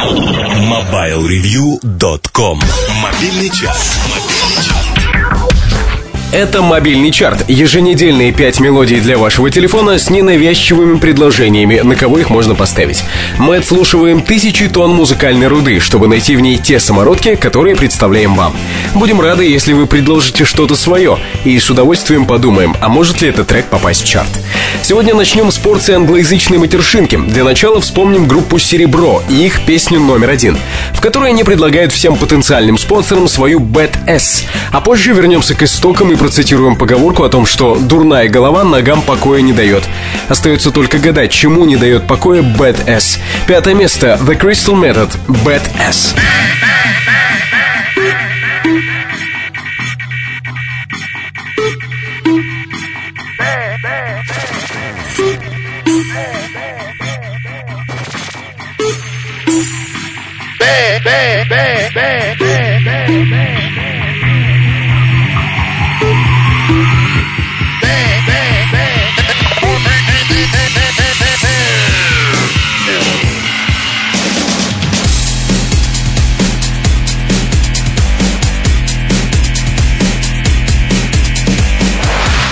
MobileReview.com Мобильный час. Это мобильный чарт. Еженедельные 5 мелодий для вашего телефона с ненавязчивыми предложениями, на кого их можно поставить. Мы отслушиваем тысячи тонн музыкальной руды, чтобы найти в ней те самородки, которые представляем вам. Будем рады, если вы предложите что-то свое, и с удовольствием подумаем, а может ли этот трек попасть в чарт. Сегодня начнем с порции англоязычной матершинки. Для начала вспомним группу «Серебро» и их песню номер один, в которой они предлагают всем потенциальным спонсорам свою Bad S. А позже вернемся к истокам и процитируем поговорку о том, что дурная голова ногам покоя не дает. Остается только гадать, чему не дает покоя Bad S. Пятое место The Crystal Method Bad S. bad, bad, bad, bad, bad, bad, bad.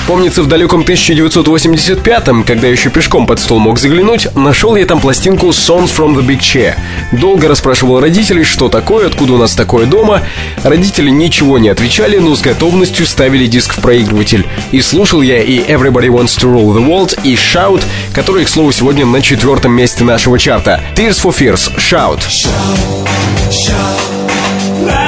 Помнится, в далеком 1985-м, когда еще пешком под стол мог заглянуть, нашел я там пластинку Songs from the Big Chair. Долго расспрашивал родителей, что такое, откуда у нас такое дома. Родители ничего не отвечали, но с готовностью ставили диск в проигрыватель. И слушал я и Everybody Wants to Rule the World, и Shout, который, к слову, сегодня на четвертом месте нашего чарта. Tears for Fears, Shout. shout, shout.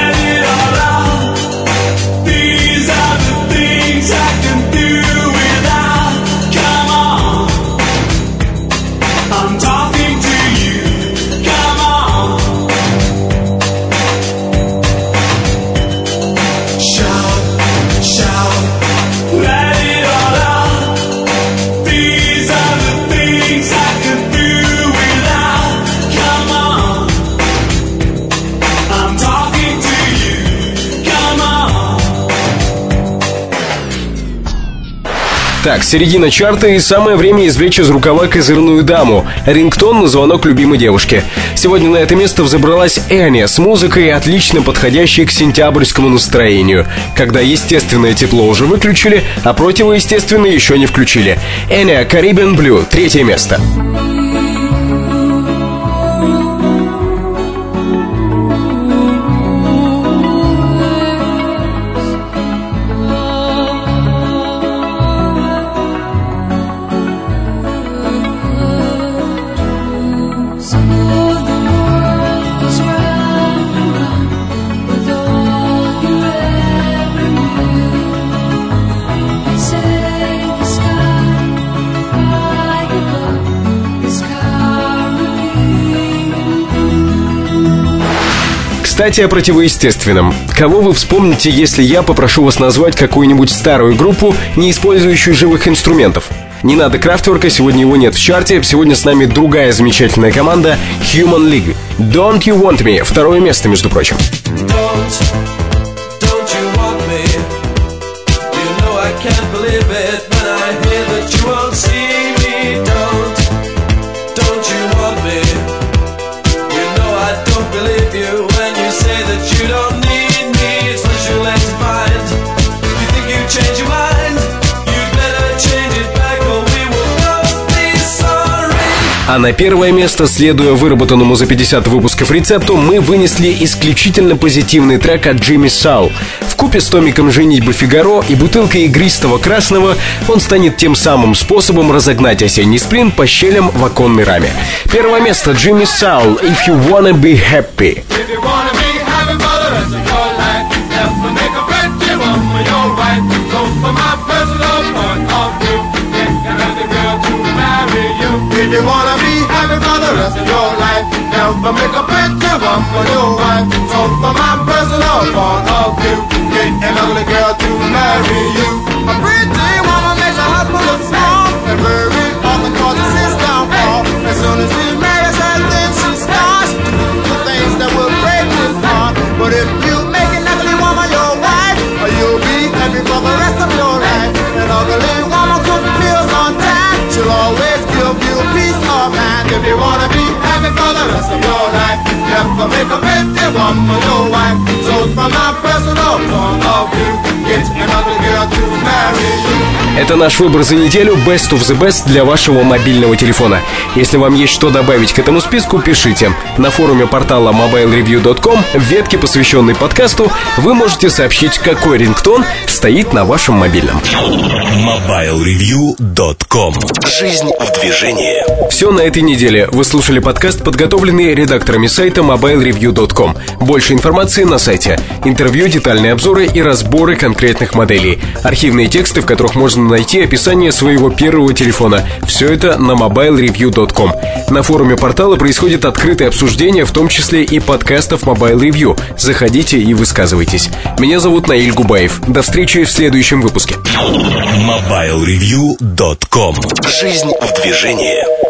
Так, середина чарта и самое время извлечь из рукава козырную даму. Рингтон на звонок любимой девушки. Сегодня на это место взобралась Эня с музыкой, отлично подходящей к сентябрьскому настроению, когда естественное тепло уже выключили, а противоестественное еще не включили. Эня, Caribbean Blue, третье место. Кстати, о противоестественном. Кого вы вспомните, если я попрошу вас назвать какую-нибудь старую группу, не использующую живых инструментов? Не надо крафтворка, сегодня его нет в чарте. Сегодня с нами другая замечательная команда Human League. Don't You Want Me. Второе место, между прочим. Don't. А на первое место, следуя выработанному за 50 выпусков рецепту, мы вынесли исключительно позитивный трек от Джимми Сау. В купе с томиком «Женитьба Фигаро» и бутылкой игристого красного он станет тем самым способом разогнать осенний сплин по щелям в оконной раме. Первое место Джимми Сау «If You Wanna Be Happy». If rest of your life. Never make a picture one for your wife. So for my personal point of view, get an ugly girl to marry you. Never make a pretty woman your wife. So from my personal point of view, get Это наш выбор за неделю Best of the Best для вашего мобильного телефона. Если вам есть что добавить к этому списку, пишите. На форуме портала mobilereview.com в ветке, посвященной подкасту, вы можете сообщить, какой рингтон стоит на вашем мобильном. MobileReview.com Жизнь в движении Все на этой неделе. Вы слушали подкаст, подготовленный редакторами сайта mobilereview.com. Больше информации на сайте. Интервью, детальные обзоры и разборы конкретных моделей. Архивные тексты, в которых можно найти описание своего первого телефона. Все это на mobilereview.com. На форуме портала происходит открытое обсуждение, в том числе и подкастов Mobile Review. Заходите и высказывайтесь. Меня зовут Наиль Губаев. До встречи в следующем выпуске. MobileReview.com Жизнь в движении